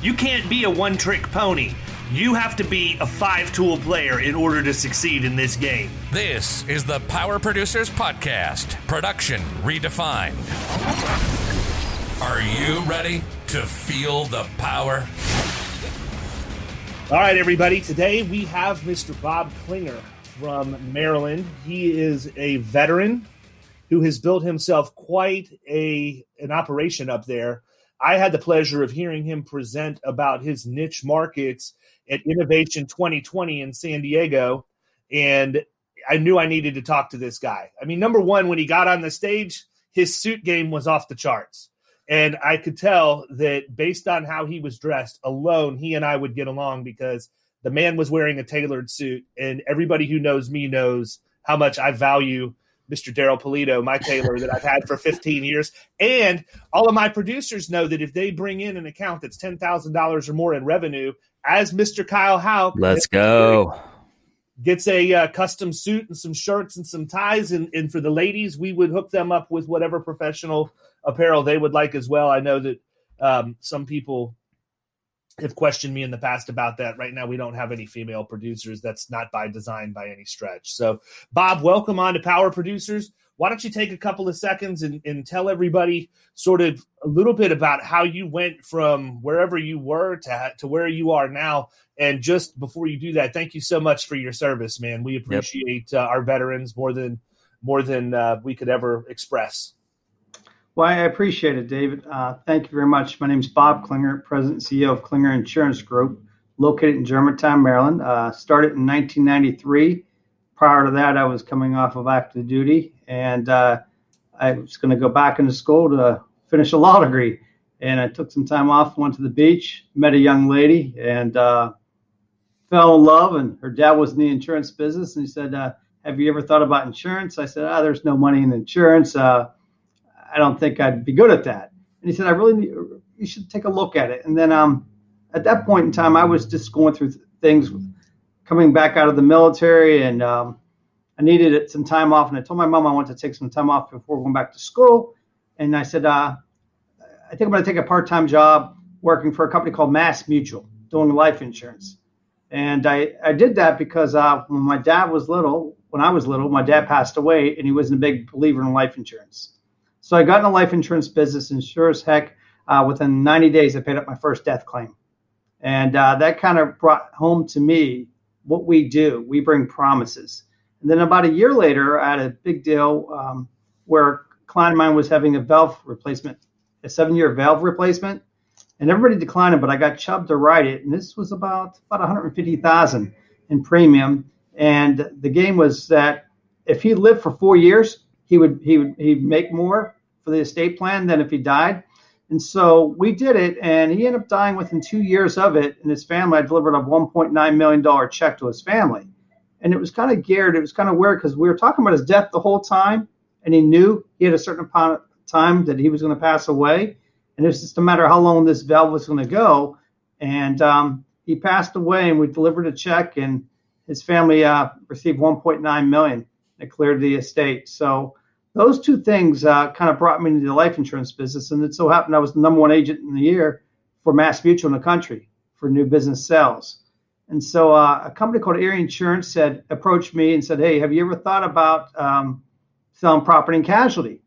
You can't be a one trick pony. You have to be a five tool player in order to succeed in this game. This is the Power Producers Podcast, production redefined. Are you ready to feel the power? All right, everybody. Today we have Mr. Bob Klinger from Maryland. He is a veteran who has built himself quite a an operation up there. I had the pleasure of hearing him present about his niche markets at Innovation 2020 in San Diego, and I knew I needed to talk to this guy. I mean, number one, when he got on the stage, his suit game was off the charts. And I could tell that based on how he was dressed alone, he and I would get along because the man was wearing a tailored suit. And everybody who knows me knows how much I value Mr. Daryl Polito, my tailor that I've had for 15 years. And all of my producers know that if they bring in an account that's $10,000 or more in revenue, as Mr. Kyle Howe, let's go. Gets a uh, custom suit and some shirts and some ties. And, and for the ladies, we would hook them up with whatever professional apparel they would like as well. I know that um, some people have questioned me in the past about that. Right now, we don't have any female producers. That's not by design by any stretch. So, Bob, welcome on to Power Producers. Why don't you take a couple of seconds and, and tell everybody sort of a little bit about how you went from wherever you were to, to where you are now? And just before you do that, thank you so much for your service, man. We appreciate yep. uh, our veterans more than more than uh, we could ever express. Well, I appreciate it, David. Uh, thank you very much. My name is Bob Klinger, President and CEO of Klinger Insurance Group, located in Germantown, Maryland. Uh, started in 1993. Prior to that, I was coming off of active duty, and uh, I was going to go back into school to finish a law degree. And I took some time off, went to the beach, met a young lady, and uh, fell in love. And her dad was in the insurance business, and he said, uh, "Have you ever thought about insurance?" I said, "Ah, there's no money in insurance." I don't think I'd be good at that. And he said, I really need, you should take a look at it. And then um, at that point in time, I was just going through things, coming back out of the military, and um, I needed some time off. And I told my mom I wanted to take some time off before going back to school. And I said, uh, I think I'm going to take a part-time job working for a company called Mass Mutual, doing life insurance. And I, I did that because uh, when my dad was little, when I was little, my dad passed away, and he wasn't a big believer in life insurance. So I got in the life insurance business, and sure as heck, uh, within 90 days, I paid up my first death claim. And uh, that kind of brought home to me what we do. We bring promises. And then about a year later, I had a big deal um, where a client of mine was having a valve replacement, a seven-year valve replacement, and everybody declined it, but I got Chubb to write it, and this was about about 150,000 in premium. And the game was that if he lived for four years, he would he would he'd make more for the estate plan than if he died. And so we did it, and he ended up dying within two years of it. And his family, I delivered a $1.9 million check to his family. And it was kind of geared, it was kind of weird because we were talking about his death the whole time, and he knew he had a certain amount of time that he was going to pass away. And it was just a matter how long this valve was going to go. And um, he passed away, and we delivered a check, and his family uh, received 1.9 million. It cleared the estate. So those two things uh, kind of brought me into the life insurance business. And it so happened I was the number one agent in the year for Mass Mutual in the country for new business sales. And so uh, a company called Erie Insurance said approached me and said, "Hey, have you ever thought about um, selling property and casualty.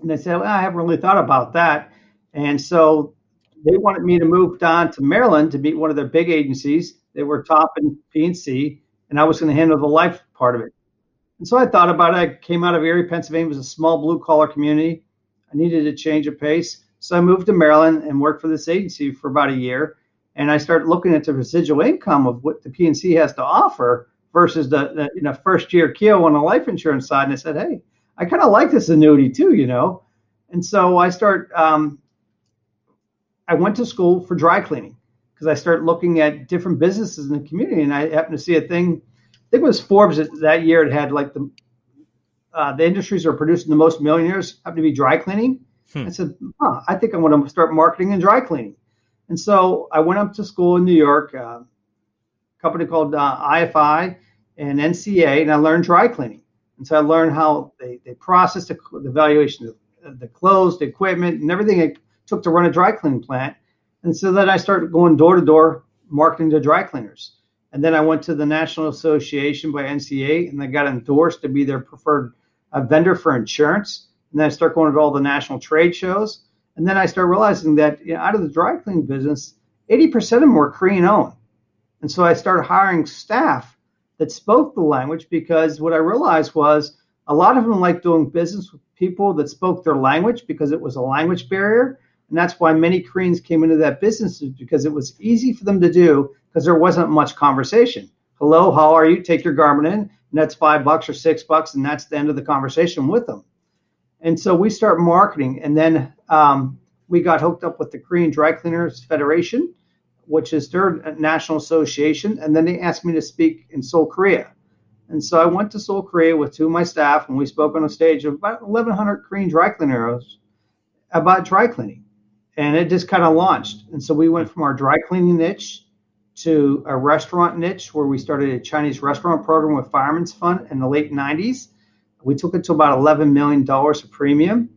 And I said, well, I haven't really thought about that. And so they wanted me to move down to Maryland to meet one of their big agencies. They were top in P&C, and I was going to handle the life part of it. And so I thought about it. I came out of Erie, Pennsylvania. It was a small blue collar community. I needed a change of pace. So I moved to Maryland and worked for this agency for about a year. And I started looking at the residual income of what the P&C has to offer versus the, the you know first year Keel on the life insurance side. And I said, hey, I kind of like this annuity too, you know. And so I start. Um, I went to school for dry cleaning because I started looking at different businesses in the community, and I happened to see a thing. I think it was Forbes that, that year. It had like the uh, the industries are producing the most millionaires happen to be dry cleaning. Hmm. I said, huh, I think I want to start marketing and dry cleaning. And so I went up to school in New York, uh, a company called uh, IFI and NCA, and I learned dry cleaning. And so I learned how they, they process the, the valuation of the clothes, the equipment, and everything it took to run a dry cleaning plant. And so then I started going door to door marketing to dry cleaners. And then I went to the National Association by NCA and I got endorsed to be their preferred uh, vendor for insurance. And then I started going to all the national trade shows. And then I started realizing that you know, out of the dry cleaning business, 80% of them were Korean owned. And so I started hiring staff that spoke the language because what I realized was a lot of them liked doing business with people that spoke their language because it was a language barrier. And that's why many Koreans came into that business because it was easy for them to do because there wasn't much conversation. Hello, how are you? Take your garment in, and that's five bucks or six bucks, and that's the end of the conversation with them. And so we start marketing, and then um, we got hooked up with the Korean Dry Cleaners Federation, which is their national association. And then they asked me to speak in Seoul, Korea. And so I went to Seoul, Korea with two of my staff, and we spoke on a stage of about 1,100 Korean dry cleaners about dry cleaning and it just kind of launched. And so we went from our dry cleaning niche to a restaurant niche where we started a Chinese restaurant program with Fireman's Fund in the late 90s. We took it to about $11 million of premium.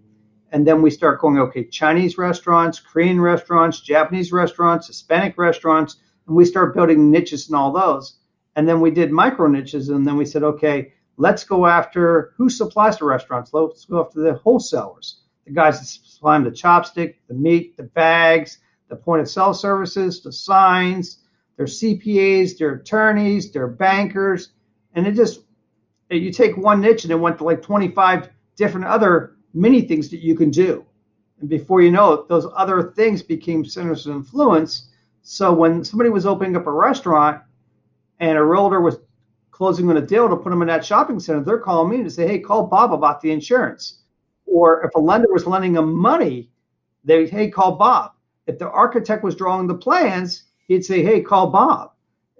And then we start going, okay, Chinese restaurants, Korean restaurants, Japanese restaurants, Hispanic restaurants, and we start building niches in all those. And then we did micro niches, and then we said, okay, let's go after who supplies the restaurants. Let's go after the wholesalers the guys that supply the chopstick, the meat, the bags, the point of sale services, the signs, their CPAs, their attorneys, their bankers, and it just you take one niche and it went to like 25 different other many things that you can do. And before you know it, those other things became centers of influence. So when somebody was opening up a restaurant and a realtor was closing on a deal to put them in that shopping center, they're calling me to say, hey, call Bob about the insurance. Or if a lender was lending them money, they would, hey, call Bob. If the architect was drawing the plans, he'd say, hey, call Bob.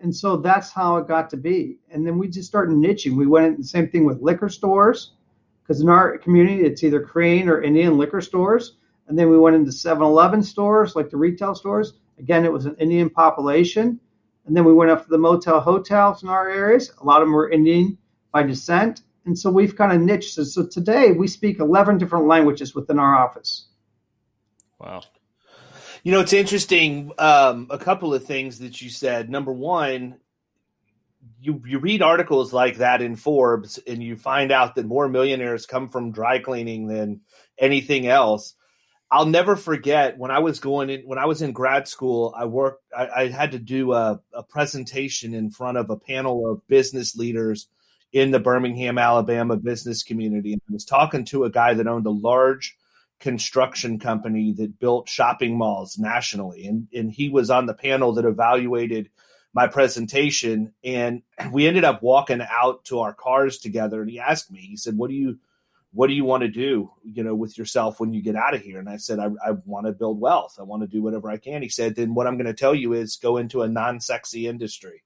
And so that's how it got to be. And then we just started niching. We went in the same thing with liquor stores, because in our community, it's either Korean or Indian liquor stores. And then we went into 7 Eleven stores, like the retail stores. Again, it was an Indian population. And then we went after the motel hotels in our areas. A lot of them were Indian by descent. And so we've kind of niched. So, so today we speak 11 different languages within our office. Wow. You know, it's interesting. Um, a couple of things that you said. Number one, you you read articles like that in Forbes, and you find out that more millionaires come from dry cleaning than anything else. I'll never forget when I was going in when I was in grad school. I worked. I, I had to do a, a presentation in front of a panel of business leaders in the Birmingham, Alabama business community. And I was talking to a guy that owned a large construction company that built shopping malls nationally. And, and he was on the panel that evaluated my presentation. And we ended up walking out to our cars together. And he asked me, he said, What do you what do you want to do, you know, with yourself when you get out of here? And I said, I, I want to build wealth. I want to do whatever I can. He said, then what I'm going to tell you is go into a non-sexy industry.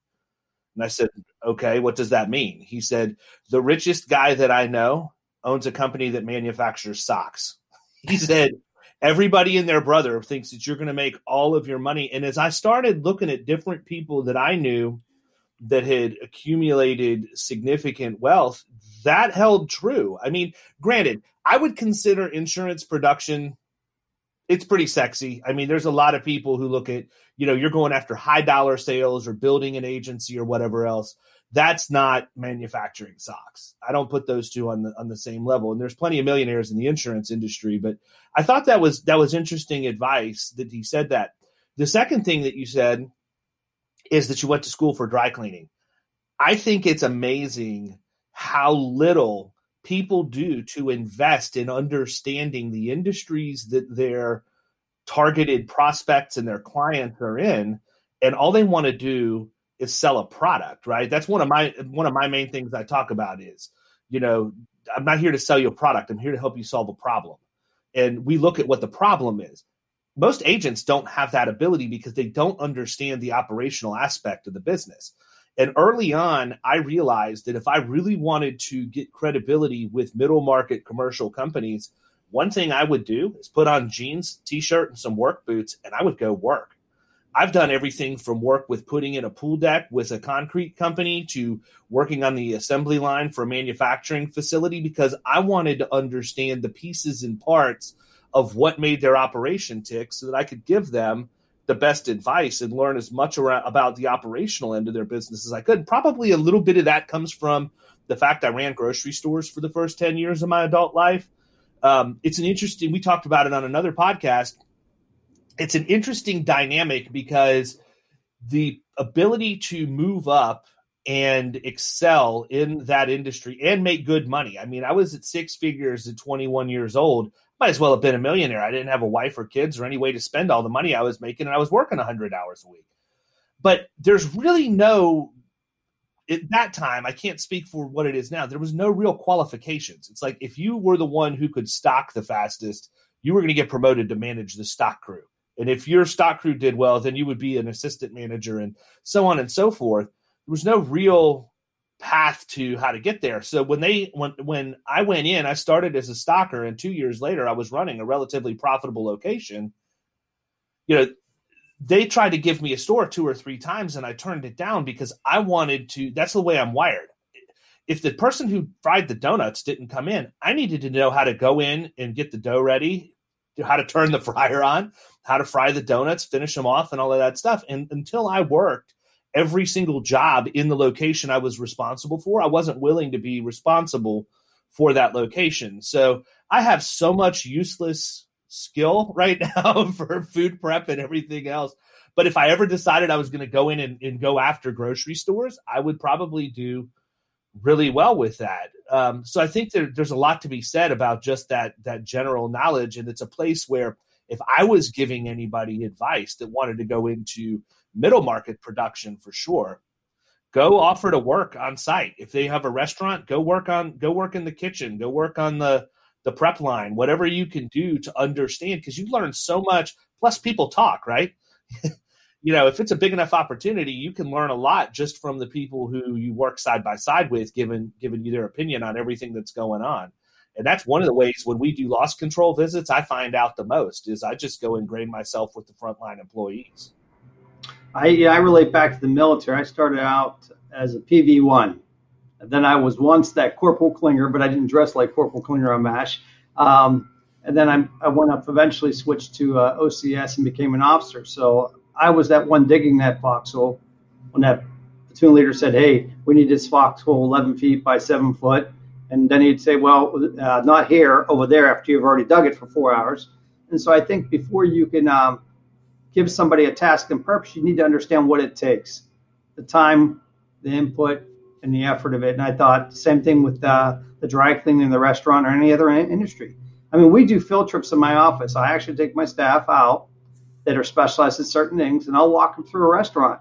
And I said, okay, what does that mean? He said, the richest guy that I know owns a company that manufactures socks. He said, everybody and their brother thinks that you're going to make all of your money. And as I started looking at different people that I knew that had accumulated significant wealth, that held true. I mean, granted, I would consider insurance production it's pretty sexy. I mean, there's a lot of people who look at, you know, you're going after high dollar sales or building an agency or whatever else. That's not manufacturing socks. I don't put those two on the on the same level. And there's plenty of millionaires in the insurance industry, but I thought that was that was interesting advice that he said that. The second thing that you said is that you went to school for dry cleaning. I think it's amazing how little people do to invest in understanding the industries that their targeted prospects and their clients are in and all they want to do is sell a product right? That's one of my one of my main things i talk about is you know i'm not here to sell you a product i'm here to help you solve a problem. And we look at what the problem is. Most agents don't have that ability because they don't understand the operational aspect of the business and early on, I realized that if I really wanted to get credibility with middle market commercial companies, one thing I would do is put on jeans, t shirt, and some work boots, and I would go work. I've done everything from work with putting in a pool deck with a concrete company to working on the assembly line for a manufacturing facility because I wanted to understand the pieces and parts of what made their operation tick so that I could give them the best advice and learn as much around, about the operational end of their business as I could. Probably a little bit of that comes from the fact I ran grocery stores for the first 10 years of my adult life. Um, it's an interesting, we talked about it on another podcast. It's an interesting dynamic because the ability to move up and excel in that industry and make good money. I mean, I was at six figures at 21 years old might as well have been a millionaire. I didn't have a wife or kids or any way to spend all the money I was making, and I was working 100 hours a week. But there's really no, at that time, I can't speak for what it is now. There was no real qualifications. It's like if you were the one who could stock the fastest, you were going to get promoted to manage the stock crew. And if your stock crew did well, then you would be an assistant manager and so on and so forth. There was no real path to how to get there. So when they when when I went in, I started as a stocker, and two years later, I was running a relatively profitable location. You know, they tried to give me a store two or three times, and I turned it down because I wanted to. That's the way I'm wired. If the person who fried the donuts didn't come in, I needed to know how to go in and get the dough ready, how to turn the fryer on, how to fry the donuts, finish them off, and all of that stuff. And until I worked every single job in the location I was responsible for. I wasn't willing to be responsible for that location. So I have so much useless skill right now for food prep and everything else. But if I ever decided I was going to go in and, and, go after grocery stores, I would probably do really well with that. Um, so I think there, there's a lot to be said about just that that general knowledge, and it's a place where if I was giving anybody advice that wanted to go into middle market production for sure. Go offer to work on site. If they have a restaurant, go work on go work in the kitchen, go work on the the prep line, whatever you can do to understand because you learn so much. Plus people talk, right? you know, if it's a big enough opportunity, you can learn a lot just from the people who you work side by side with, given given you their opinion on everything that's going on. And that's one of the ways when we do loss control visits, I find out the most is I just go and grain myself with the frontline employees. I yeah, I relate back to the military. I started out as a PV one. Then I was once that Corporal Klinger, but I didn't dress like Corporal Klinger on MASH. Um, and then I, I went up, eventually switched to uh, OCS and became an officer. So I was that one digging that foxhole when that platoon leader said, "Hey, we need this foxhole 11 feet by seven foot," and then he'd say, "Well, uh, not here, over there." After you've already dug it for four hours. And so I think before you can um, give somebody a task and purpose, you need to understand what it takes the time, the input, and the effort of it. And I thought, same thing with uh, the dry cleaning the restaurant or any other industry. I mean, we do field trips in my office. I actually take my staff out that are specialized in certain things, and I'll walk them through a restaurant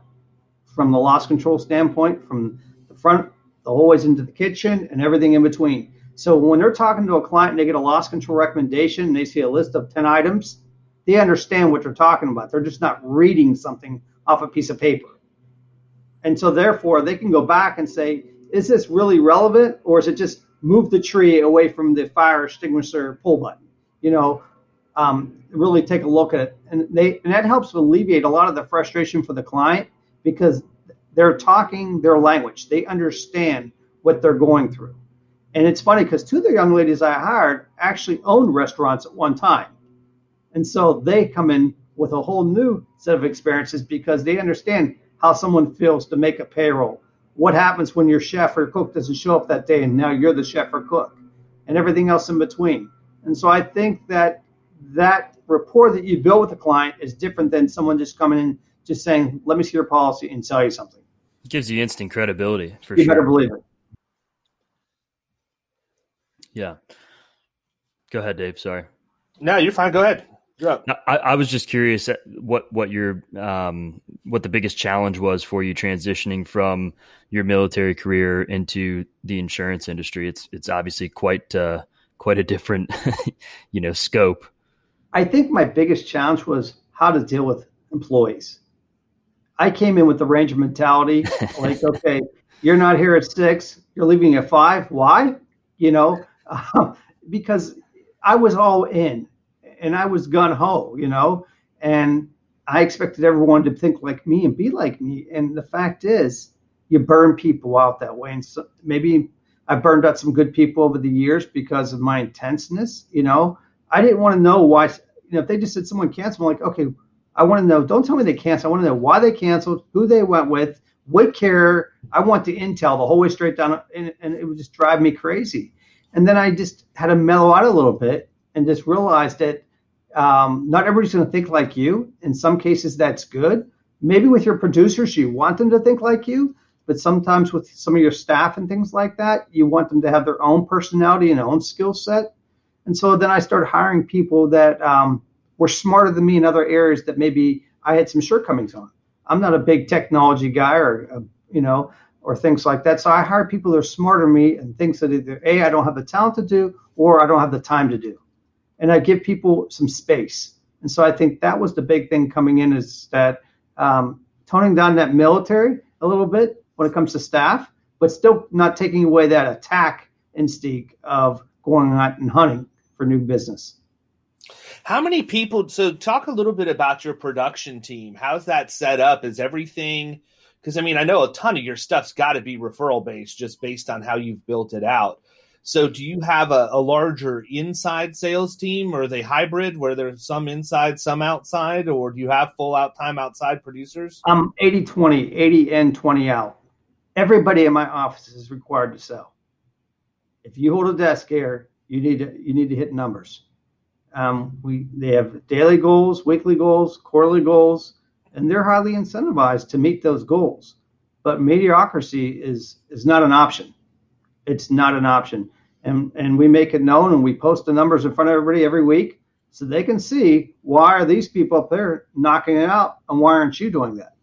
from the loss control standpoint, from the front, the whole ways into the kitchen, and everything in between. So when they're talking to a client and they get a loss control recommendation and they see a list of 10 items, they understand what they're talking about. They're just not reading something off a piece of paper. And so, therefore, they can go back and say, is this really relevant or is it just move the tree away from the fire extinguisher pull button? You know, um, really take a look at it. And, they, and that helps alleviate a lot of the frustration for the client because they're talking their language, they understand what they're going through. And it's funny because two of the young ladies I hired actually owned restaurants at one time. And so they come in with a whole new set of experiences because they understand how someone feels to make a payroll, what happens when your chef or cook doesn't show up that day and now you're the chef or cook and everything else in between. And so I think that that rapport that you build with the client is different than someone just coming in just saying, "Let me see your policy and sell you something." It gives you instant credibility for you sure. better believe it. Yeah. Go ahead, Dave. Sorry. No, you're fine. Go ahead. You're. I, I was just curious what what your um, what the biggest challenge was for you transitioning from your military career into the insurance industry. It's it's obviously quite uh, quite a different you know scope. I think my biggest challenge was how to deal with employees. I came in with the of mentality, like, okay, you're not here at six, you're leaving at five. Why? You know, uh, because I was all in and I was gun ho, you know, and I expected everyone to think like me and be like me. And the fact is, you burn people out that way. And so maybe I burned out some good people over the years because of my intenseness. You know, I didn't want to know why. You know, if they just said someone canceled, I'm like, okay, I want to know. Don't tell me they canceled. I want to know why they canceled, who they went with, what care. I want the intel the whole way straight down, and, and it would just drive me crazy. And then I just had to mellow out a little bit and just realized that um, not everybody's going to think like you. In some cases, that's good. Maybe with your producers, you want them to think like you, but sometimes with some of your staff and things like that, you want them to have their own personality and own skill set. And so then I started hiring people that um, were smarter than me in other areas that maybe I had some shortcomings on. I'm not a big technology guy or, uh, you know, or things like that. So I hire people that are smarter than me and things that either A, I don't have the talent to do, or I don't have the time to do and I give people some space. And so I think that was the big thing coming in is that um, toning down that military a little bit when it comes to staff, but still not taking away that attack instinct of going out and hunting for new business. How many people? So, talk a little bit about your production team. How's that set up? Is everything? Because I mean, I know a ton of your stuff's got to be referral based, just based on how you've built it out. So, do you have a, a, larger inside sales team, or are they hybrid, where there's some inside, some outside, or do you have full out time outside producers? I'm 80 20, 80 in, 20 out. Everybody in my office is required to sell. If you hold a desk here, you need to you need to hit numbers. Um, we they have daily goals, weekly goals, quarterly goals, and they're highly incentivized to meet those goals. But mediocrity is is not an option it's not an option. And, and we make it known and we post the numbers in front of everybody every week so they can see why are these people up there knocking it out and why aren't you doing that?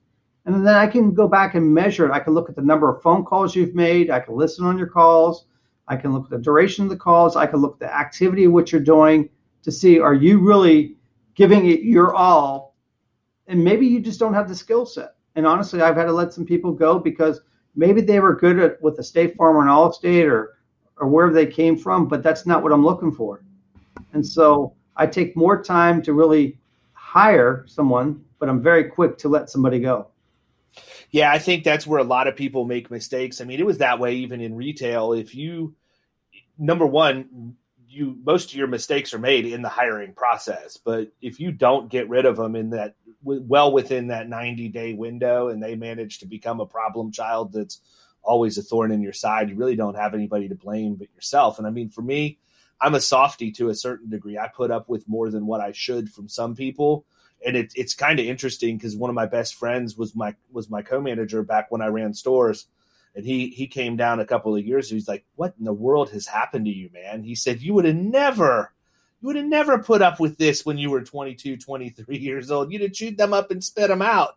And then I can go back and measure it. I can look at the number of phone calls you've made. I can listen on your calls. I can look at the duration of the calls. I can look at the activity of what you're doing to see are you really giving it your all? And maybe you just don't have the skill set. And honestly, I've had to let some people go because maybe they were good at with the State Farm or an Allstate or or wherever they came from, but that's not what I'm looking for. And so I take more time to really hire someone, but I'm very quick to let somebody go. Yeah, I think that's where a lot of people make mistakes. I mean, it was that way even in retail. If you number one, you most of your mistakes are made in the hiring process, but if you don't get rid of them in that well within that 90 day window and they manage to become a problem child that's always a thorn in your side, you really don't have anybody to blame but yourself. And I mean, for me, I'm a softy to a certain degree. I put up with more than what I should from some people. And it, it's kind of interesting because one of my best friends was my was my co-manager back when I ran stores. And he he came down a couple of years. He's like, "What in the world has happened to you, man?" He said, "You would have never you would have never put up with this when you were 22, 23 years old. You'd have chewed them up and spit them out.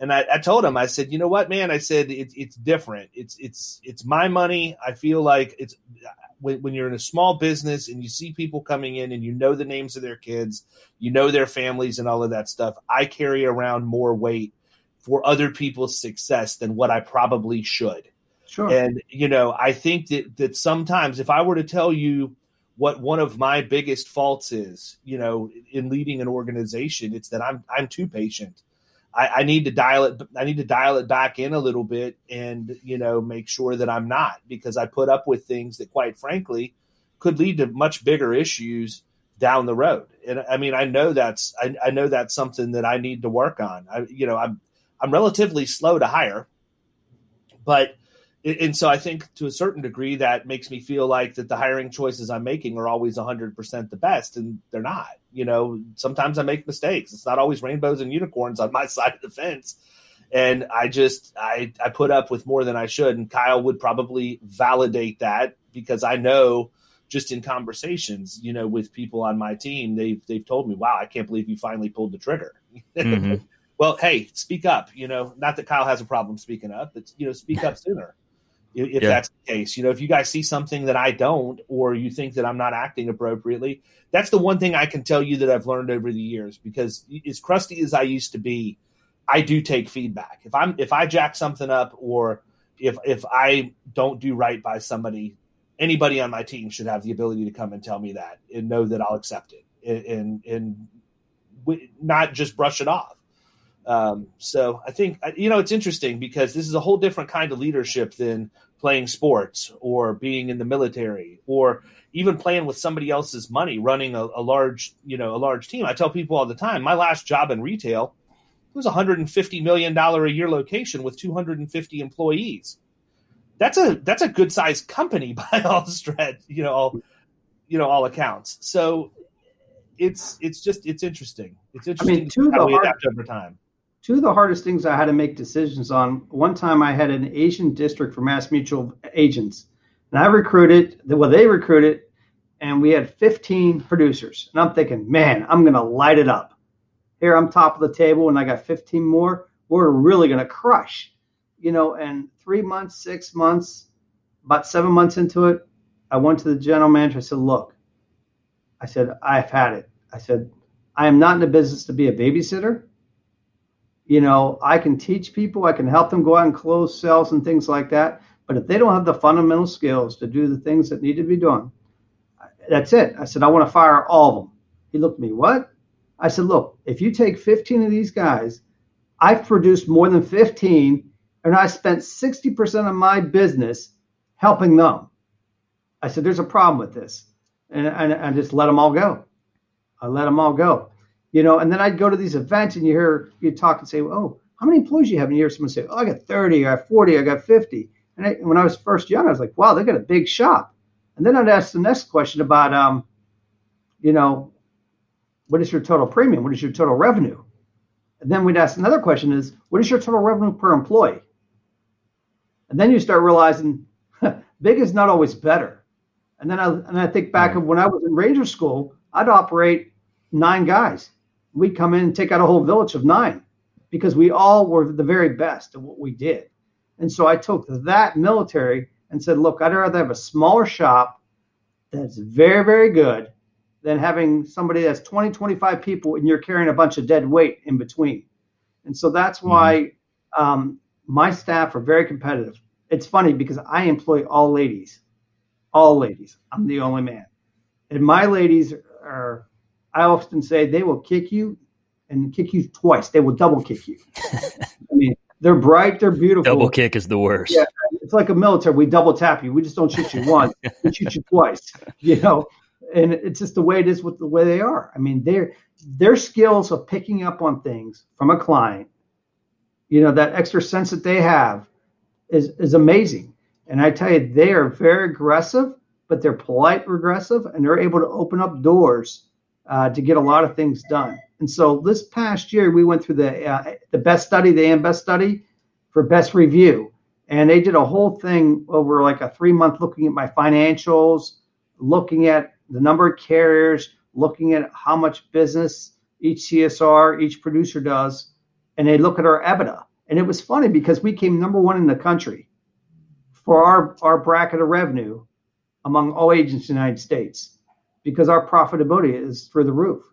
And I, I told him, I said, you know what, man? I said it, it's different. It's it's it's my money. I feel like it's when, when you're in a small business and you see people coming in and you know the names of their kids, you know their families and all of that stuff. I carry around more weight for other people's success than what I probably should. Sure. And you know, I think that that sometimes if I were to tell you what one of my biggest faults is, you know, in leading an organization, it's that I'm I'm too patient. I, I, need to dial it. I need to dial it back in a little bit, and you know, make sure that I'm not because I put up with things that, quite frankly, could lead to much bigger issues down the road. And I mean, I know that's I, I know that's something that I need to work on. I, you know, I'm I'm relatively slow to hire, but and so I think to a certain degree that makes me feel like that the hiring choices I'm making are always 100% the best and they're not. You know, sometimes I make mistakes. It's not always rainbows and unicorns on my side of the fence. And I just I I put up with more than I should and Kyle would probably validate that because I know just in conversations, you know, with people on my team, they've they've told me, "Wow, I can't believe you finally pulled the trigger." Mm-hmm. Well, hey, speak up. You know, not that Kyle has a problem speaking up, but you know, speak up sooner if yeah. that's the case. You know, if you guys see something that I don't, or you think that I'm not acting appropriately, that's the one thing I can tell you that I've learned over the years. Because as crusty as I used to be, I do take feedback. If I'm if I jack something up, or if if I don't do right by somebody, anybody on my team should have the ability to come and tell me that and know that I'll accept it and and, and not just brush it off. Um, so I think you know it's interesting because this is a whole different kind of leadership than playing sports or being in the military or even playing with somebody else's money, running a, a large you know a large team. I tell people all the time, my last job in retail was a hundred and fifty million dollar a year location with two hundred and fifty employees. That's a that's a good sized company by all stretch, you know, all, you know all accounts. So it's it's just it's interesting. It's interesting I mean, to how we adapt over time two of the hardest things I had to make decisions on. One time I had an Asian district for Mass Mutual agents, and I recruited, well, they recruited, and we had 15 producers. And I'm thinking, man, I'm going to light it up. Here I'm top of the table, and I got 15 more. We're really going to crush, you know. And three months, six months, about seven months into it, I went to the general manager. I said, look, I said, I've had it. I said, I am not in the business to be a babysitter you know, I can teach people, I can help them go out and close sales and things like that. But if they don't have the fundamental skills to do the things that need to be done, that's it. I said, I want to fire all of them. He looked at me, what? I said, look, if you take 15 of these guys, I've produced more than 15, and I spent 60% of my business helping them. I said, there's a problem with this. And I just let them all go. I let them all go you know, and then I'd go to these events and you hear you talk and say, oh, how many employees do you have? And you hear someone say, oh, I got 30, I got 40, I got 50. And I, when I was first young, I was like, wow, they got a big shop. And then I'd ask the next question about, um, you know, what is your total premium? What is your total revenue? And then we'd ask another question is, what is your total revenue per employee? And then you start realizing big is not always better. And then I, and I think back of when I was in Ranger School, I'd operate nine guys we'd come in and take out a whole village of nine because we all were the very best at what we did. And so I took that military and said, look, I'd rather have a smaller shop that's very, very good than having somebody that's 20, 25 people and you're carrying a bunch of dead weight in between. And so that's mm-hmm. why um, my staff are very competitive. It's funny because I employ all ladies, all ladies. I'm the only man. And my ladies are I often say they will kick you and kick you twice. They will double kick you. I mean, they're bright, they're beautiful. Double kick is the worst. Yeah, it's like a military. We double tap you. We just don't shoot you once. we shoot you twice. You know, and it's just the way it is with the way they are. I mean, their their skills of picking up on things from a client, you know, that extra sense that they have is is amazing. And I tell you, they are very aggressive, but they're polite, aggressive, and they're able to open up doors uh, to get a lot of things done. And so this past year, we went through the uh, the best study, the AM Best study, for best review, and they did a whole thing over like a three month looking at my financials, looking at the number of carriers, looking at how much business each CSR, each producer does, and they look at our EBITDA. And it was funny because we came number one in the country for our, our bracket of revenue among all agents in the United States because our profitability is through the roof.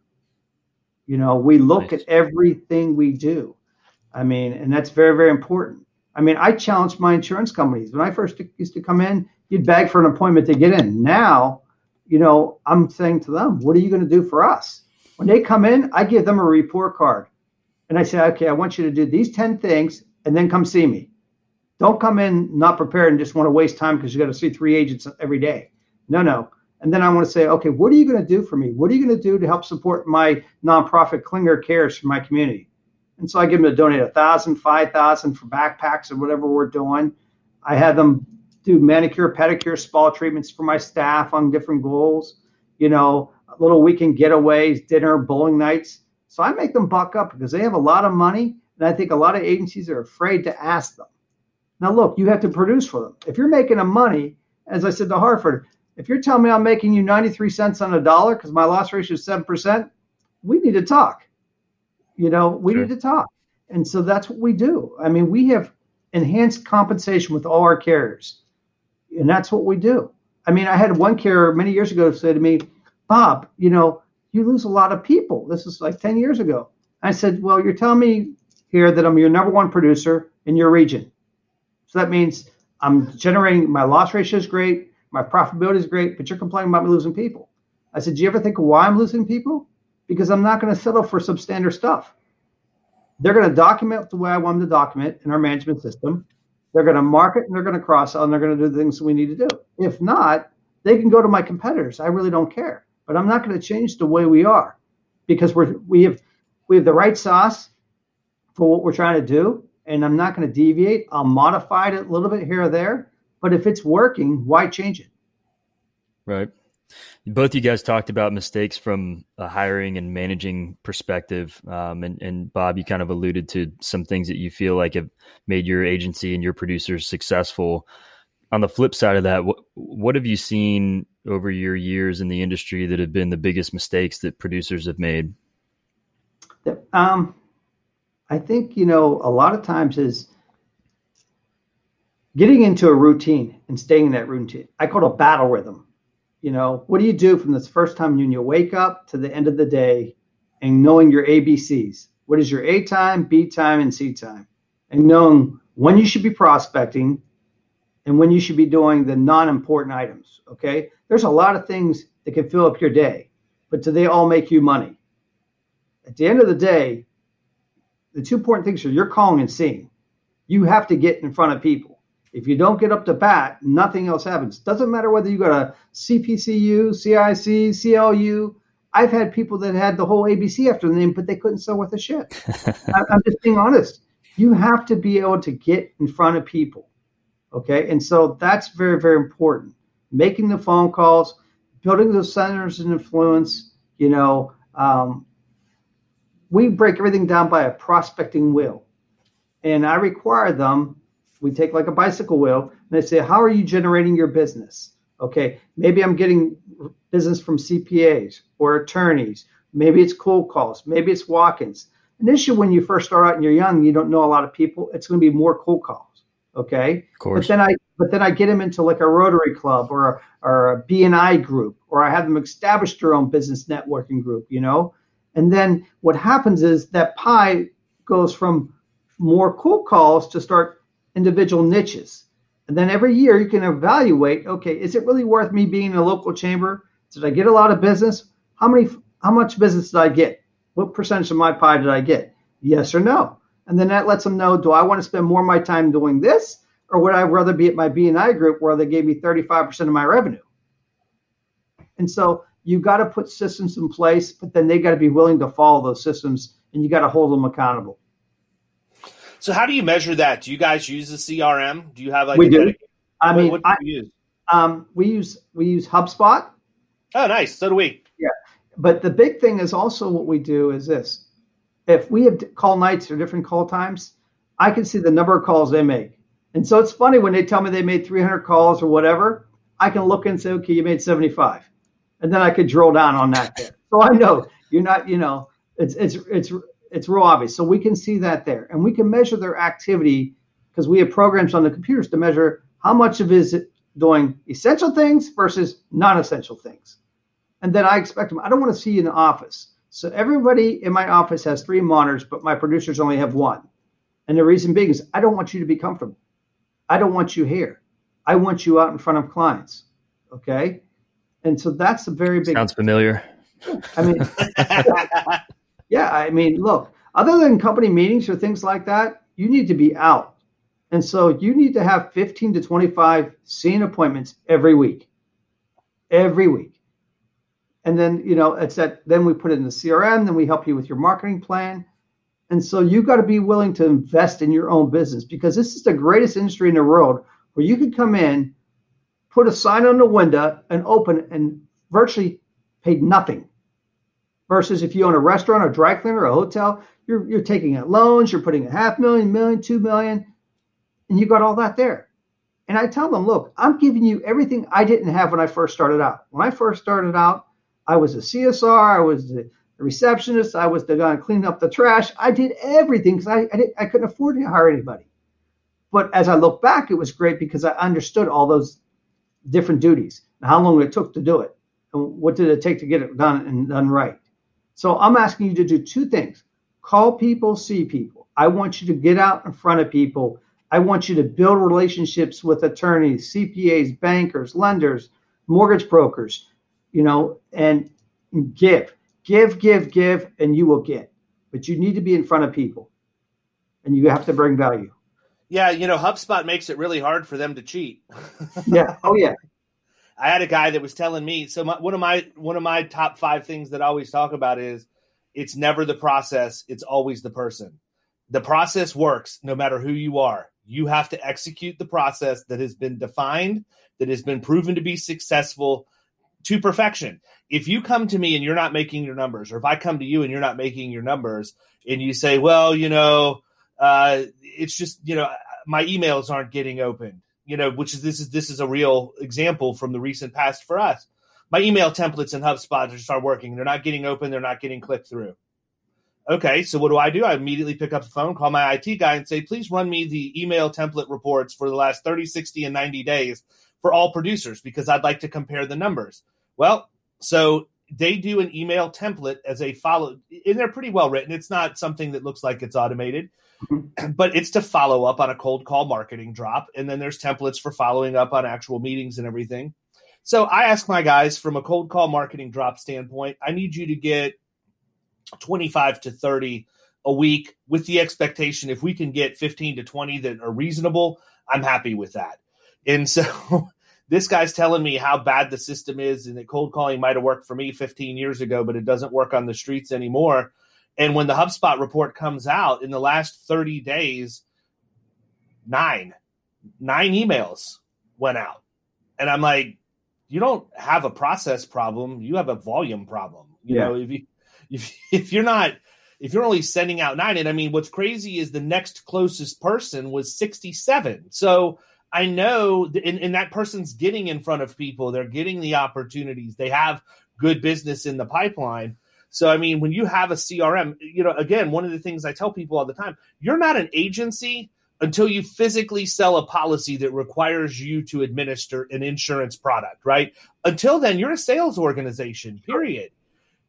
You know, we look nice. at everything we do. I mean, and that's very, very important. I mean, I challenge my insurance companies. When I first used to come in, you'd beg for an appointment to get in. Now, you know, I'm saying to them, what are you going to do for us? When they come in, I give them a report card. And I say, okay, I want you to do these 10 things and then come see me. Don't come in not prepared and just want to waste time because you got to see three agents every day. No, no. And then I want to say, okay, what are you going to do for me? What are you going to do to help support my nonprofit Klinger Cares for my community? And so I give them to donate a thousand, five thousand for backpacks or whatever we're doing. I had them do manicure, pedicure, spa treatments for my staff on different goals. You know, little weekend getaways, dinner, bowling nights. So I make them buck up because they have a lot of money, and I think a lot of agencies are afraid to ask them. Now, look, you have to produce for them. If you're making them money, as I said to Hartford, if you're telling me I'm making you 93 cents on a dollar because my loss ratio is 7%, we need to talk. You know, we sure. need to talk. And so that's what we do. I mean, we have enhanced compensation with all our carriers, and that's what we do. I mean, I had one carrier many years ago say to me, Bob, you know, you lose a lot of people. This is like 10 years ago. I said, Well, you're telling me here that I'm your number one producer in your region. So that means I'm generating my loss ratio is great, my profitability is great, but you're complaining about me losing people. I said, Do you ever think of why I'm losing people? Because I'm not going to settle for substandard stuff. They're going to document the way I want them to document in our management system. They're going to market and they're going to cross sell and they're going to do the things we need to do. If not, they can go to my competitors. I really don't care but I'm not going to change the way we are because we're we have we have the right sauce for what we're trying to do, and I'm not going to deviate. I'll modify it a little bit here or there, but if it's working, why change it? Right. Both you guys talked about mistakes from a hiring and managing perspective, um, and, and Bob, you kind of alluded to some things that you feel like have made your agency and your producers successful. On the flip side of that, what what have you seen over your years in the industry that have been the biggest mistakes that producers have made? Um, I think you know a lot of times is getting into a routine and staying in that routine. I call it a battle rhythm. You know, what do you do from this first time when you wake up to the end of the day and knowing your ABCs? What is your A time, B time, and C time? And knowing when you should be prospecting and when you should be doing the non important items. Okay. There's a lot of things that can fill up your day, but do they all make you money? At the end of the day, the two important things are you're calling and seeing. You have to get in front of people. If you don't get up to bat, nothing else happens. Doesn't matter whether you go to CPCU, CIC, CLU. I've had people that had the whole ABC after the name, but they couldn't sell worth a shit. I'm just being honest. You have to be able to get in front of people. Okay. And so that's very, very important making the phone calls, building those centers of influence. You know, um, we break everything down by a prospecting wheel, and I require them. We take like a bicycle wheel, and they say, "How are you generating your business?" Okay, maybe I'm getting business from CPAs or attorneys. Maybe it's cold calls. Maybe it's walk-ins. Initially, when you first start out and you're young, you don't know a lot of people. It's going to be more cold calls. Okay, of course. But then I but then I get them into like a Rotary Club or a, or a BNI group, or I have them establish their own business networking group, you know. And then what happens is that pie goes from more cold calls to start individual niches. And then every year you can evaluate, okay, is it really worth me being in a local chamber? Did I get a lot of business? How many how much business did I get? What percentage of my pie did I get? Yes or no? And then that lets them know, do I want to spend more of my time doing this or would I rather be at my BNI group where they gave me 35% of my revenue? And so you got to put systems in place, but then they got to be willing to follow those systems and you got to hold them accountable. So how do you measure that? Do you guys use the CRM? Do you have like we do? Dedicated, I mean, what, what do you use? Um, we use we use HubSpot. Oh, nice. So do we. Yeah, but the big thing is also what we do is this: if we have call nights or different call times, I can see the number of calls they make. And so it's funny when they tell me they made 300 calls or whatever, I can look and say, okay, you made 75. And then I could drill down on that there. So I know you're not, you know, it's, it's, it's, it's real obvious. So we can see that there and we can measure their activity because we have programs on the computers to measure how much of is it doing essential things versus non-essential things. And then I expect them, I don't want to see you in the office. So everybody in my office has three monitors, but my producers only have one. And the reason being is I don't want you to be comfortable. I don't want you here. I want you out in front of clients. Okay. And so that's a very big. Sounds familiar. I mean, yeah, I mean, look, other than company meetings or things like that, you need to be out. And so you need to have 15 to 25 seen appointments every week. Every week. And then, you know, it's that then we put it in the CRM, then we help you with your marketing plan. And so you've got to be willing to invest in your own business because this is the greatest industry in the world where you can come in, put a sign on the window, and open and virtually pay nothing. Versus if you own a restaurant, a dry cleaner, or a hotel, you're you're taking out loans, you're putting a half million, million, two million, and you got all that there. And I tell them, look, I'm giving you everything I didn't have when I first started out. When I first started out, I was a CSR, I was the receptionist, I was the guy cleaning up the trash. I did everything because I, I, I couldn't afford to hire anybody. But as I look back, it was great because I understood all those different duties and how long it took to do it and what did it take to get it done and done right. So I'm asking you to do two things call people, see people. I want you to get out in front of people I want you to build relationships with attorneys, CPAs, bankers, lenders, mortgage brokers, you know, and give, give, give, give, and you will get. But you need to be in front of people and you have to bring value. Yeah, you know, HubSpot makes it really hard for them to cheat. yeah. Oh, yeah. I had a guy that was telling me so my, one of my one of my top five things that I always talk about is it's never the process, it's always the person. The process works no matter who you are. You have to execute the process that has been defined, that has been proven to be successful to perfection. If you come to me and you're not making your numbers, or if I come to you and you're not making your numbers, and you say, well, you know, uh, it's just, you know, my emails aren't getting opened, you know, which is this is this is a real example from the recent past for us. My email templates in HubSpot just aren't working. They're not getting open. They're not getting clicked through. Okay, so what do I do? I immediately pick up the phone, call my IT guy, and say, please run me the email template reports for the last 30, 60, and 90 days for all producers because I'd like to compare the numbers. Well, so they do an email template as a follow, and they're pretty well written. It's not something that looks like it's automated. but it's to follow up on a cold call marketing drop. And then there's templates for following up on actual meetings and everything. So I ask my guys from a cold call marketing drop standpoint, I need you to get 25 to 30 a week with the expectation if we can get 15 to 20 that are reasonable, I'm happy with that. And so this guy's telling me how bad the system is and that cold calling might have worked for me 15 years ago, but it doesn't work on the streets anymore. And when the HubSpot report comes out in the last 30 days, nine, nine emails went out. And I'm like, you don't have a process problem, you have a volume problem. You yeah. know, if you if if you're not if you're only sending out nine, and I mean, what's crazy is the next closest person was 67. So I know, and, and that person's getting in front of people. They're getting the opportunities. They have good business in the pipeline. So, I mean, when you have a CRM, you know, again, one of the things I tell people all the time, you're not an agency until you physically sell a policy that requires you to administer an insurance product, right? Until then, you're a sales organization, period.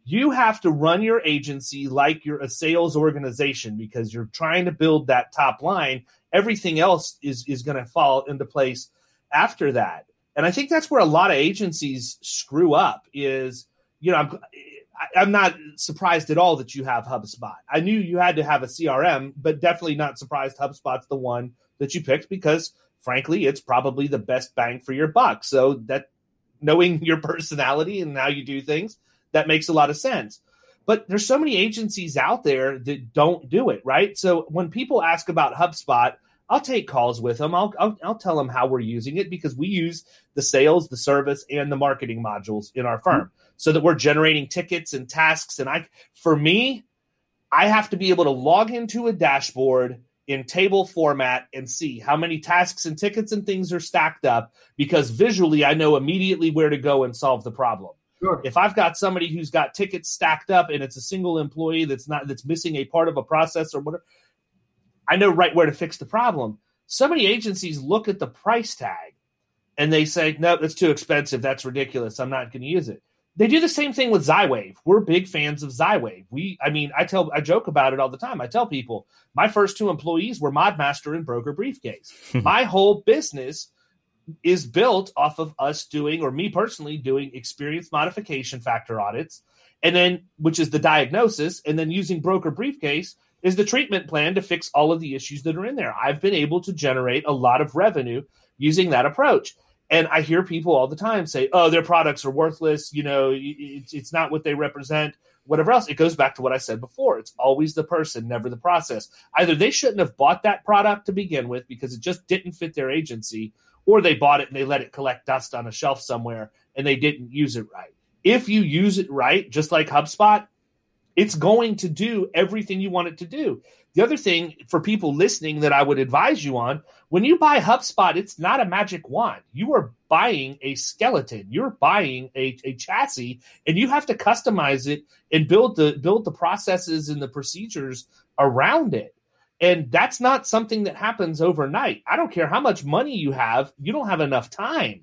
You have to run your agency like you're a sales organization because you're trying to build that top line. Everything else is is going to fall into place after that. And i think that's where a lot of agencies screw up is you know i'm i'm not surprised at all that you have hubspot i knew you had to have a crm but definitely not surprised hubspot's the one that you picked because frankly it's probably the best bang for your buck so that knowing your personality and how you do things that makes a lot of sense. But there's so many agencies out there that don't do it, right? So when people ask about HubSpot, I'll take calls with them. I'll, I'll, I'll tell them how we're using it because we use the sales, the service, and the marketing modules in our firm so that we're generating tickets and tasks. And I, for me, I have to be able to log into a dashboard in table format and see how many tasks and tickets and things are stacked up because visually I know immediately where to go and solve the problem. Sure. If I've got somebody who's got tickets stacked up and it's a single employee that's not that's missing a part of a process or whatever, I know right where to fix the problem. So many agencies look at the price tag and they say, "No, that's too expensive. That's ridiculous. I'm not going to use it." They do the same thing with Zywave. We're big fans of Zywave. We, I mean, I tell, I joke about it all the time. I tell people my first two employees were Modmaster and Broker Briefcase. Hmm. my whole business is built off of us doing, or me personally doing, experience modification factor audits, and then which is the diagnosis, and then using broker briefcase is the treatment plan to fix all of the issues that are in there. I've been able to generate a lot of revenue using that approach. And I hear people all the time say, "Oh, their products are worthless. You know, it's, not what they represent." Whatever else, it goes back to what I said before. It's always the person, never the process. Either they shouldn't have bought that product to begin with because it just didn't fit their agency, or they bought it and they let it collect dust on a shelf somewhere and they didn't use it right. If you use it right, just like HubSpot, it's going to do everything you want it to do. The other thing for people listening that I would advise you on when you buy HubSpot, it's not a magic wand. You are buying a skeleton. You're buying a, a chassis, and you have to customize it and build the build the processes and the procedures around it. And that's not something that happens overnight. I don't care how much money you have, you don't have enough time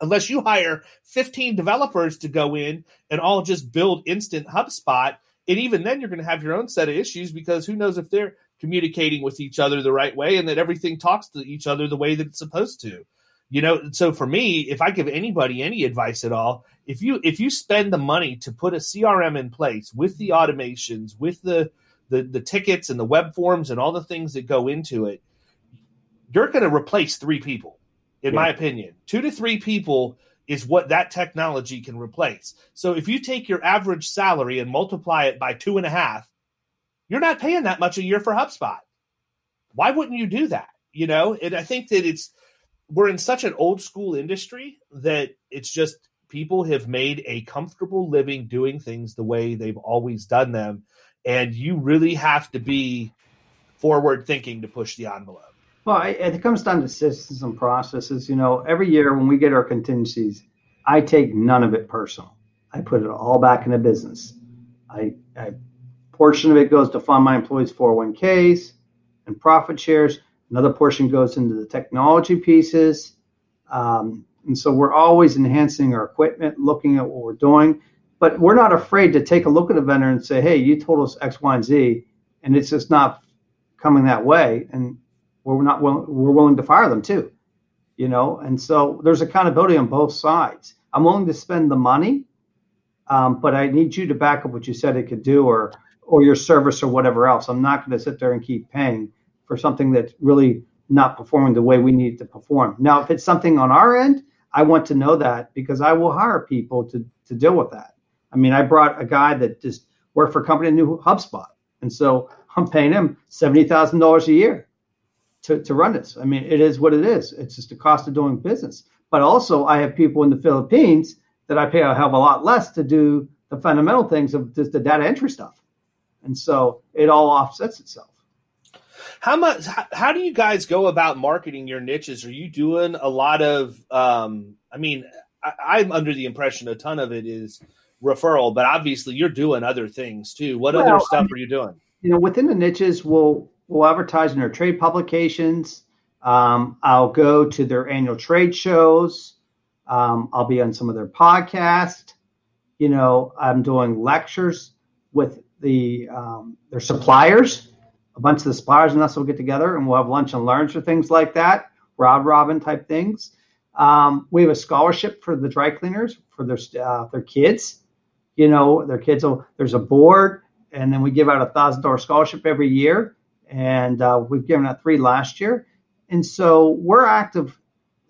unless you hire 15 developers to go in and all just build instant HubSpot. And even then, you're going to have your own set of issues because who knows if they're communicating with each other the right way and that everything talks to each other the way that it's supposed to. You know, so for me, if I give anybody any advice at all, if you if you spend the money to put a CRM in place with the automations, with the the, the tickets and the web forms and all the things that go into it, you're going to replace three people in yeah. my opinion. Two to three people is what that technology can replace. So if you take your average salary and multiply it by two and a half, you're not paying that much a year for HubSpot. Why wouldn't you do that? You know, and I think that it's we're in such an old school industry that it's just people have made a comfortable living doing things the way they've always done them. And you really have to be forward thinking to push the envelope. Well, it comes down to systems and processes. You know, every year when we get our contingencies, I take none of it personal. I put it all back in the business. I, I portion of it goes to fund my employees' 401ks and profit shares. Another portion goes into the technology pieces. Um, and so we're always enhancing our equipment, looking at what we're doing. But we're not afraid to take a look at a vendor and say, hey, you told us X, Y, and Z, and it's just not coming that way. And we're not willing, we're willing to fire them too, you know. And so there's accountability on both sides. I'm willing to spend the money, um, but I need you to back up what you said it could do, or or your service or whatever else. I'm not going to sit there and keep paying for something that's really not performing the way we need to perform. Now, if it's something on our end, I want to know that because I will hire people to to deal with that. I mean, I brought a guy that just worked for a company that HubSpot, and so I'm paying him seventy thousand dollars a year to, to run this. I mean, it is what it is. It's just the cost of doing business. But also, I have people in the Philippines that I pay a hell of a lot less to do the fundamental things of just the data entry stuff. And so it all offsets itself. How much? How, how do you guys go about marketing your niches? Are you doing a lot of? Um, I mean, I, am under the impression a ton of it is referral, but obviously you're doing other things too. What well, other stuff I mean, are you doing? You know, within the niches, we'll we'll advertise in their trade publications. Um, I'll go to their annual trade shows. Um, I'll be on some of their podcasts. You know, I'm doing lectures with the um, their suppliers. A bunch of the suppliers and us will get together and we'll have lunch and learns or things like that, round robin type things. Um, we have a scholarship for the dry cleaners for their uh, their kids. You know, their kids will. There's a board, and then we give out a thousand dollar scholarship every year and uh, we've given out three last year. And so we're active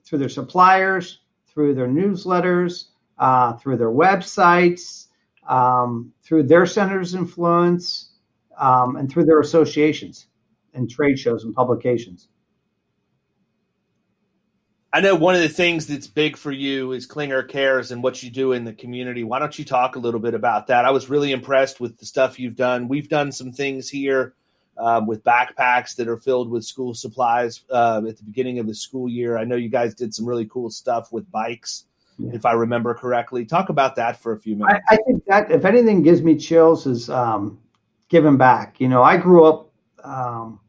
through their suppliers, through their newsletters, uh, through their websites, um, through their centers influence, um, and through their associations and trade shows and publications. I know one of the things that's big for you is Klinger Cares and what you do in the community. Why don't you talk a little bit about that? I was really impressed with the stuff you've done. We've done some things here um, with backpacks that are filled with school supplies uh, at the beginning of the school year. I know you guys did some really cool stuff with bikes, yeah. if I remember correctly. Talk about that for a few minutes. I, I think that, if anything, gives me chills is um, giving back. You know, I grew up um,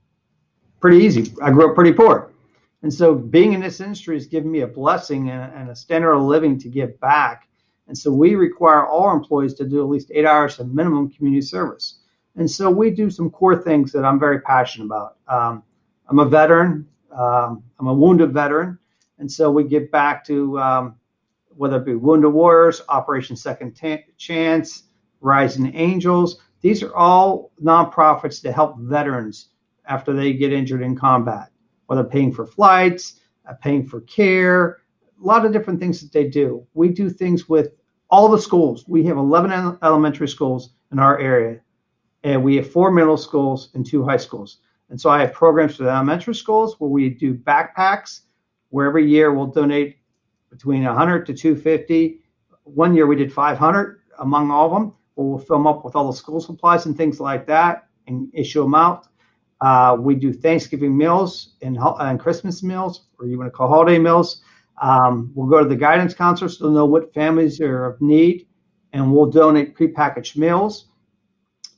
pretty easy. I grew up pretty poor. And so being in this industry has given me a blessing and, and a standard of living to give back. And so we require all employees to do at least eight hours of minimum community service. And so we do some core things that I'm very passionate about. Um, I'm a veteran. Um, I'm a wounded veteran. And so we give back to um, whether it be Wounded Warriors, Operation Second T- Chance, Rising Angels. These are all nonprofits to help veterans after they get injured in combat, whether paying for flights, uh, paying for care, a lot of different things that they do. We do things with all the schools. We have 11 elementary schools in our area and we have four middle schools and two high schools. And so I have programs for the elementary schools where we do backpacks where every year we'll donate between 100 to 250. One year we did 500 among all of them. We'll fill them up with all the school supplies and things like that and issue them out. Uh, we do Thanksgiving meals and, and Christmas meals, or you want to call holiday meals. Um, we'll go to the guidance counselors to know what families are of need, and we'll donate prepackaged meals.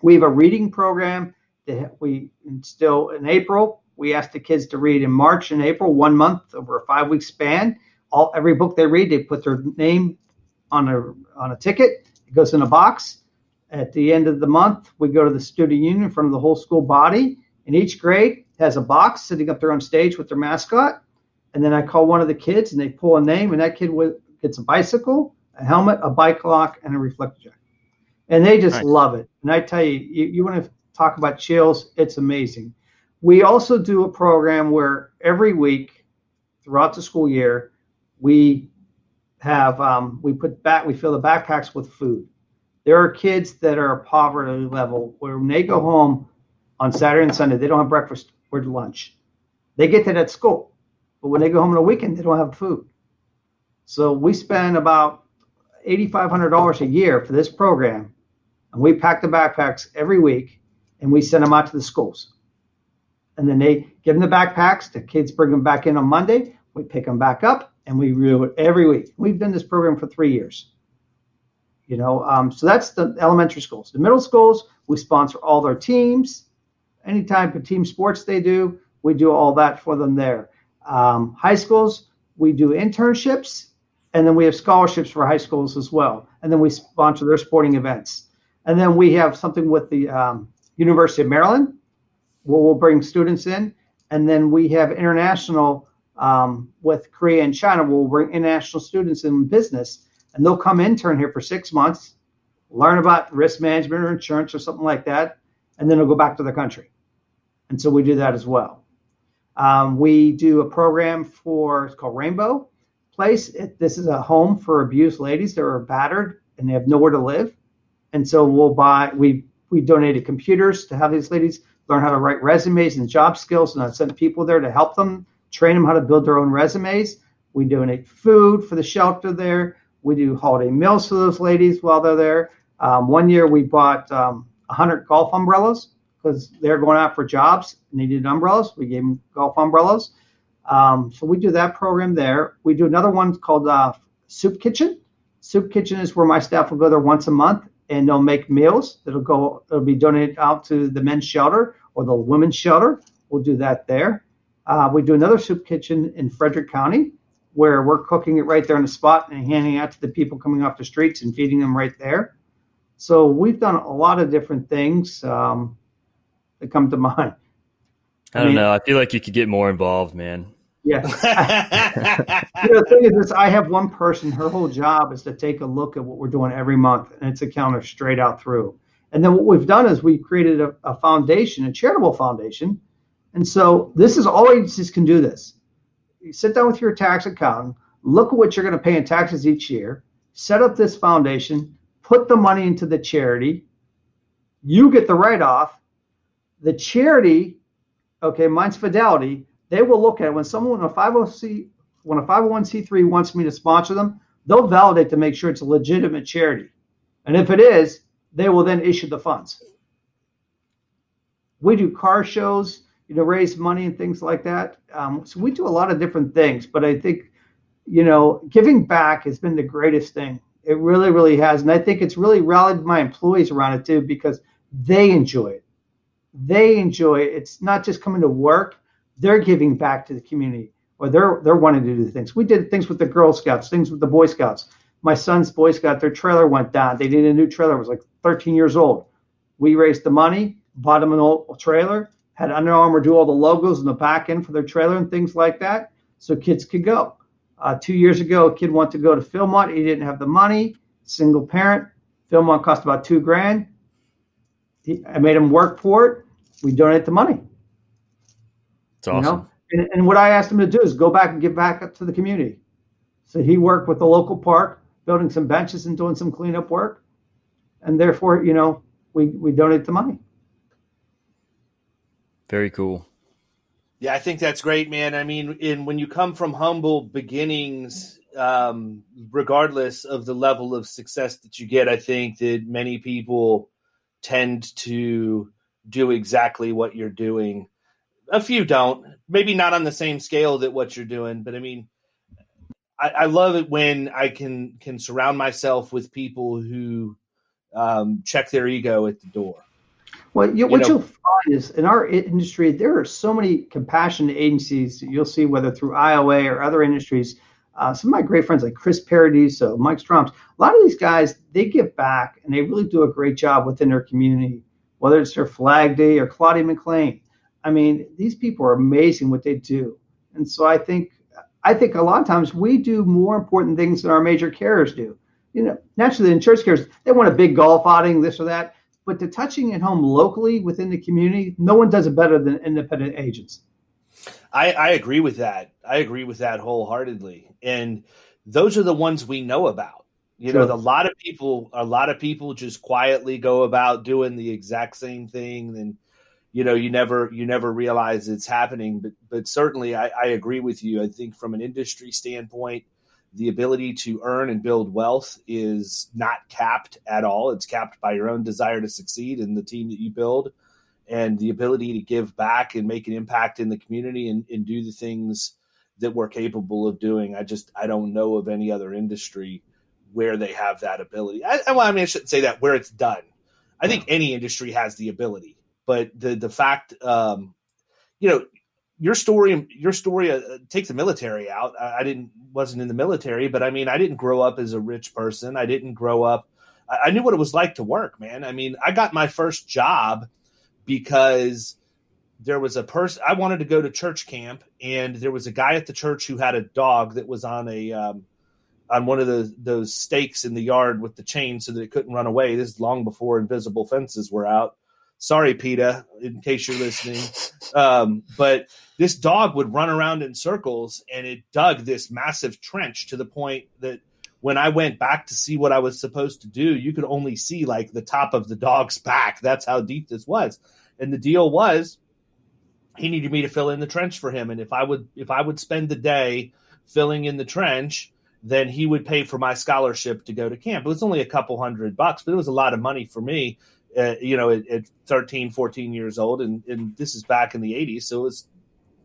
We have a reading program that we instill in April. We ask the kids to read in March and April, one month over a five week span. All every book they read, they put their name on a on a ticket. It goes in a box. At the end of the month, we go to the student union in front of the whole school body, and each grade has a box sitting up there on stage with their mascot and then I call one of the kids, and they pull a name, and that kid gets a bicycle, a helmet, a bike lock, and a reflector jacket, and they just love it. And I tell you, you, you want to talk about chills? It's amazing. We also do a program where every week throughout the school year, we have um, we put back we fill the backpacks with food. There are kids that are poverty level where when they go home on Saturday and Sunday, they don't have breakfast or lunch. They get that at school but when they go home on a weekend, they don't have food. So we spend about $8,500 a year for this program. And we pack the backpacks every week and we send them out to the schools. And then they give them the backpacks. The kids bring them back in on Monday. We pick them back up and we do it every week. We've done this program for three years. You know, um, so that's the elementary schools. The middle schools, we sponsor all their teams. Any type of team sports they do, we do all that for them there. Um, high schools, we do internships, and then we have scholarships for high schools as well. And then we sponsor their sporting events. And then we have something with the um, University of Maryland, where we'll bring students in. And then we have international um, with Korea and China, where we'll bring international students in business, and they'll come intern here for six months, learn about risk management or insurance or something like that, and then they'll go back to their country. And so we do that as well. Um, we do a program for it's called Rainbow Place. It, this is a home for abused ladies that are battered and they have nowhere to live, and so we'll buy we we donated computers to have these ladies learn how to write resumes and job skills, and I sent people there to help them train them how to build their own resumes. We donate food for the shelter there. We do holiday meals for those ladies while they're there. Um, one year we bought um, 100 golf umbrellas because they're going out for jobs and they needed umbrellas. We gave them golf umbrellas. Um, so we do that program there. We do another one called uh, Soup Kitchen. Soup Kitchen is where my staff will go there once a month and they'll make meals that'll go, it'll be donated out to the men's shelter or the women's shelter. We'll do that there. Uh, we do another soup kitchen in Frederick County where we're cooking it right there on the spot and handing out to the people coming off the streets and feeding them right there. So we've done a lot of different things. Um, that come to mind. I, I don't mean, know. I feel like you could get more involved, man. Yeah. you know, the thing is, this, I have one person. Her whole job is to take a look at what we're doing every month, and it's a counter straight out through. And then what we've done is we've created a, a foundation, a charitable foundation. And so this is all agencies can do this. You sit down with your tax accountant, look at what you're going to pay in taxes each year, set up this foundation, put the money into the charity. You get the write off, the charity, okay, mine's Fidelity, they will look at it when someone a 50C when a 501c3 wants me to sponsor them, they'll validate to make sure it's a legitimate charity. And if it is, they will then issue the funds. We do car shows, you know, raise money and things like that. Um, so we do a lot of different things, but I think, you know, giving back has been the greatest thing. It really, really has. And I think it's really rallied my employees around it too, because they enjoy it they enjoy it. It's not just coming to work; they're giving back to the community, or they're they're wanting to do things. We did things with the Girl Scouts, things with the Boy Scouts. My son's Boy Scout, their trailer went down. They needed a new trailer. It was like 13 years old. We raised the money, bought them an old trailer, had Under Armour do all the logos in the back end for their trailer and things like that, so kids could go. Uh, two years ago, a kid wanted to go to Philmont. He didn't have the money. Single parent. Philmont cost about two grand. I made him work for it. We donate the money. It's awesome. You know? and, and, what I asked him to do is go back and give back up to the community. So he worked with the local park, building some benches and doing some cleanup work. And therefore, you know, we, we donate the money. Very cool. Yeah, I think that's great, man. I mean, in when you come from humble beginnings, um, regardless of the level of success that you get, I think that many people tend to do exactly what you're doing. A few don't, maybe not on the same scale that what you're doing, but I mean, I, I love it when I can can surround myself with people who um, check their ego at the door. Well, you, what you will find is in our industry, there are so many compassionate agencies you'll see, whether through IOA or other industries. Uh, some of my great friends like Chris Paradiso, Mike Stroms, a lot of these guys, they give back and they really do a great job within their community, whether it's their Flag Day or Claudia McLean. I mean, these people are amazing what they do. And so I think I think a lot of times we do more important things than our major carriers do. You know, naturally the insurance carriers, they want a big golf outing, this or that but the touching at home locally within the community, no one does it better than independent agents. I, I agree with that. I agree with that wholeheartedly. And those are the ones we know about. You sure. know, a lot of people, a lot of people just quietly go about doing the exact same thing, and you know, you never, you never realize it's happening. But, but certainly, I, I agree with you. I think from an industry standpoint, the ability to earn and build wealth is not capped at all. It's capped by your own desire to succeed in the team that you build and the ability to give back and make an impact in the community and, and do the things that we're capable of doing. I just I don't know of any other industry where they have that ability. I, well, I mean, I shouldn't say that where it's done. I think any industry has the ability, but the the fact, um, you know, your story your story uh, take the military out. I, I, didn't wasn't in the military but i mean i didn't grow up as a rich person. I didn't grow up I, I, knew what it was like to work man. I mean i got my first job because there was a person i wanted to go to church camp and there was a guy at the church who had a dog that was on a um, on one of the those stakes in the yard with the chain so that it couldn't run away. This is long before invisible fences were out sorry PETA in case you're listening um, but this dog would run around in circles and it dug this massive trench to the point that when I went back to see what I was supposed to do, you could only see like the top of the dog's back. That's how deep this was. And the deal was he needed me to fill in the trench for him. And if I would if I would spend the day filling in the trench, then he would pay for my scholarship to go to camp. It was only a couple hundred bucks, but it was a lot of money for me. Uh, you know, at, at 13, 14 years old. And, and this is back in the 80s. So it's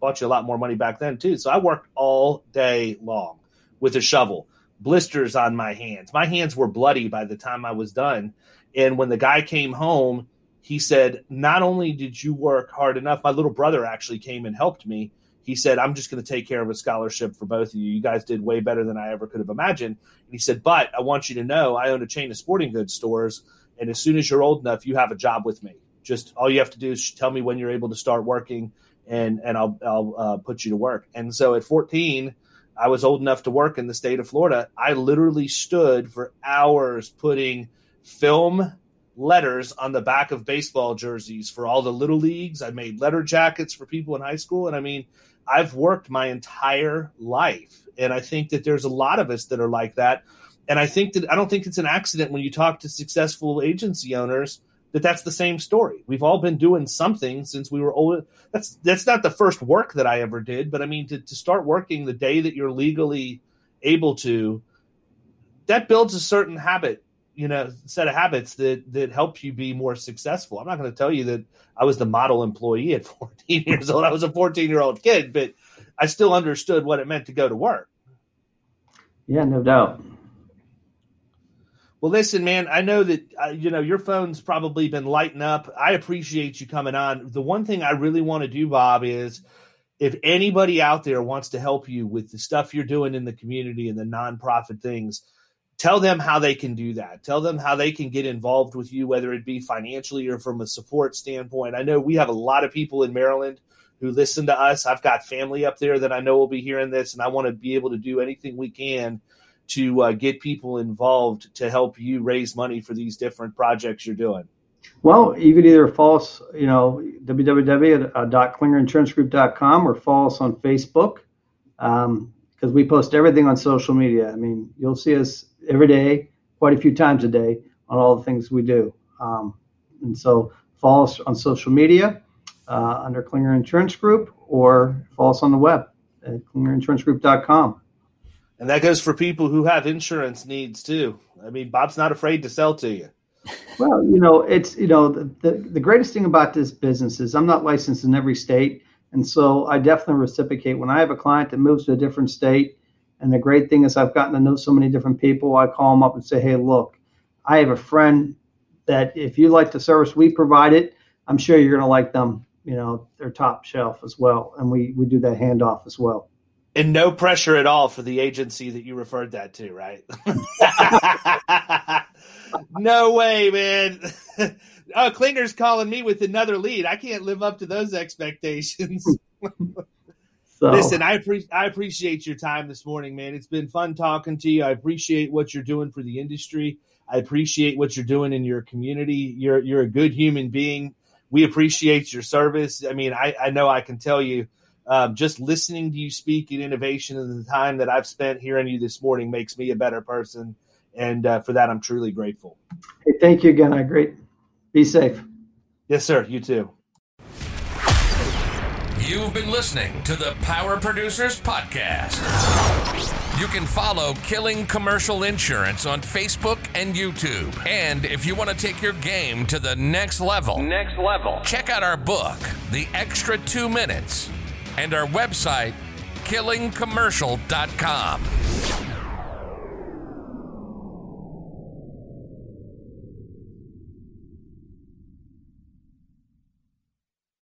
bought you a lot more money back then too. So I worked all day long with a shovel, blisters on my hands. My hands were bloody by the time I was done. And when the guy came home, he said, "Not only did you work hard enough, my little brother actually came and helped me." He said, "I'm just going to take care of a scholarship for both of you. You guys did way better than I ever could have imagined." And he said, "But I want you to know, I own a chain of sporting goods stores, and as soon as you're old enough, you have a job with me. Just all you have to do is tell me when you're able to start working." and and I'll I'll uh, put you to work. And so at 14, I was old enough to work in the state of Florida. I literally stood for hours putting film letters on the back of baseball jerseys for all the little leagues. I made letter jackets for people in high school, and I mean, I've worked my entire life, and I think that there's a lot of us that are like that. And I think that I don't think it's an accident when you talk to successful agency owners that that's the same story. We've all been doing something since we were old. That's that's not the first work that I ever did, but I mean to, to start working the day that you're legally able to, that builds a certain habit, you know, set of habits that that help you be more successful. I'm not going to tell you that I was the model employee at 14 years old. I was a 14 year old kid, but I still understood what it meant to go to work. Yeah, no doubt. Well, listen, man, I know that uh, you know your phone's probably been lighting up. I appreciate you coming on. The one thing I really want to do, Bob, is if anybody out there wants to help you with the stuff you're doing in the community and the nonprofit things, tell them how they can do that. Tell them how they can get involved with you, whether it be financially or from a support standpoint. I know we have a lot of people in Maryland who listen to us. I've got family up there that I know will be hearing this, and I want to be able to do anything we can to uh, get people involved to help you raise money for these different projects you're doing? Well, you could either follow us, you know, www.klingerinsuranceGroup.com or follow us on Facebook because um, we post everything on social media. I mean, you'll see us every day, quite a few times a day on all the things we do. Um, and so follow us on social media uh, under Klinger Insurance Group or follow us on the web at klingerinsurance.group.com. And that goes for people who have insurance needs too. I mean, Bob's not afraid to sell to you. Well, you know, it's you know the, the, the greatest thing about this business is I'm not licensed in every state, and so I definitely reciprocate when I have a client that moves to a different state. And the great thing is I've gotten to know so many different people. I call them up and say, "Hey, look, I have a friend that if you like the service we provide it, I'm sure you're going to like them. You know, they're top shelf as well, and we we do that handoff as well." And no pressure at all for the agency that you referred that to, right? no way, man. oh, Klinger's calling me with another lead. I can't live up to those expectations. so. Listen, I, pre- I appreciate your time this morning, man. It's been fun talking to you. I appreciate what you're doing for the industry. I appreciate what you're doing in your community. You're you're a good human being. We appreciate your service. I mean, I, I know I can tell you um, just listening to you speak in innovation and the time that I've spent hearing you this morning makes me a better person. And uh, for that, I'm truly grateful. Hey, thank you again. I great. Be safe. Yes, sir. You too. You've been listening to the Power Producers Podcast. You can follow Killing Commercial Insurance on Facebook and YouTube. And if you want to take your game to the next level, next level, check out our book, The Extra Two Minutes and our website, killingcommercial.com.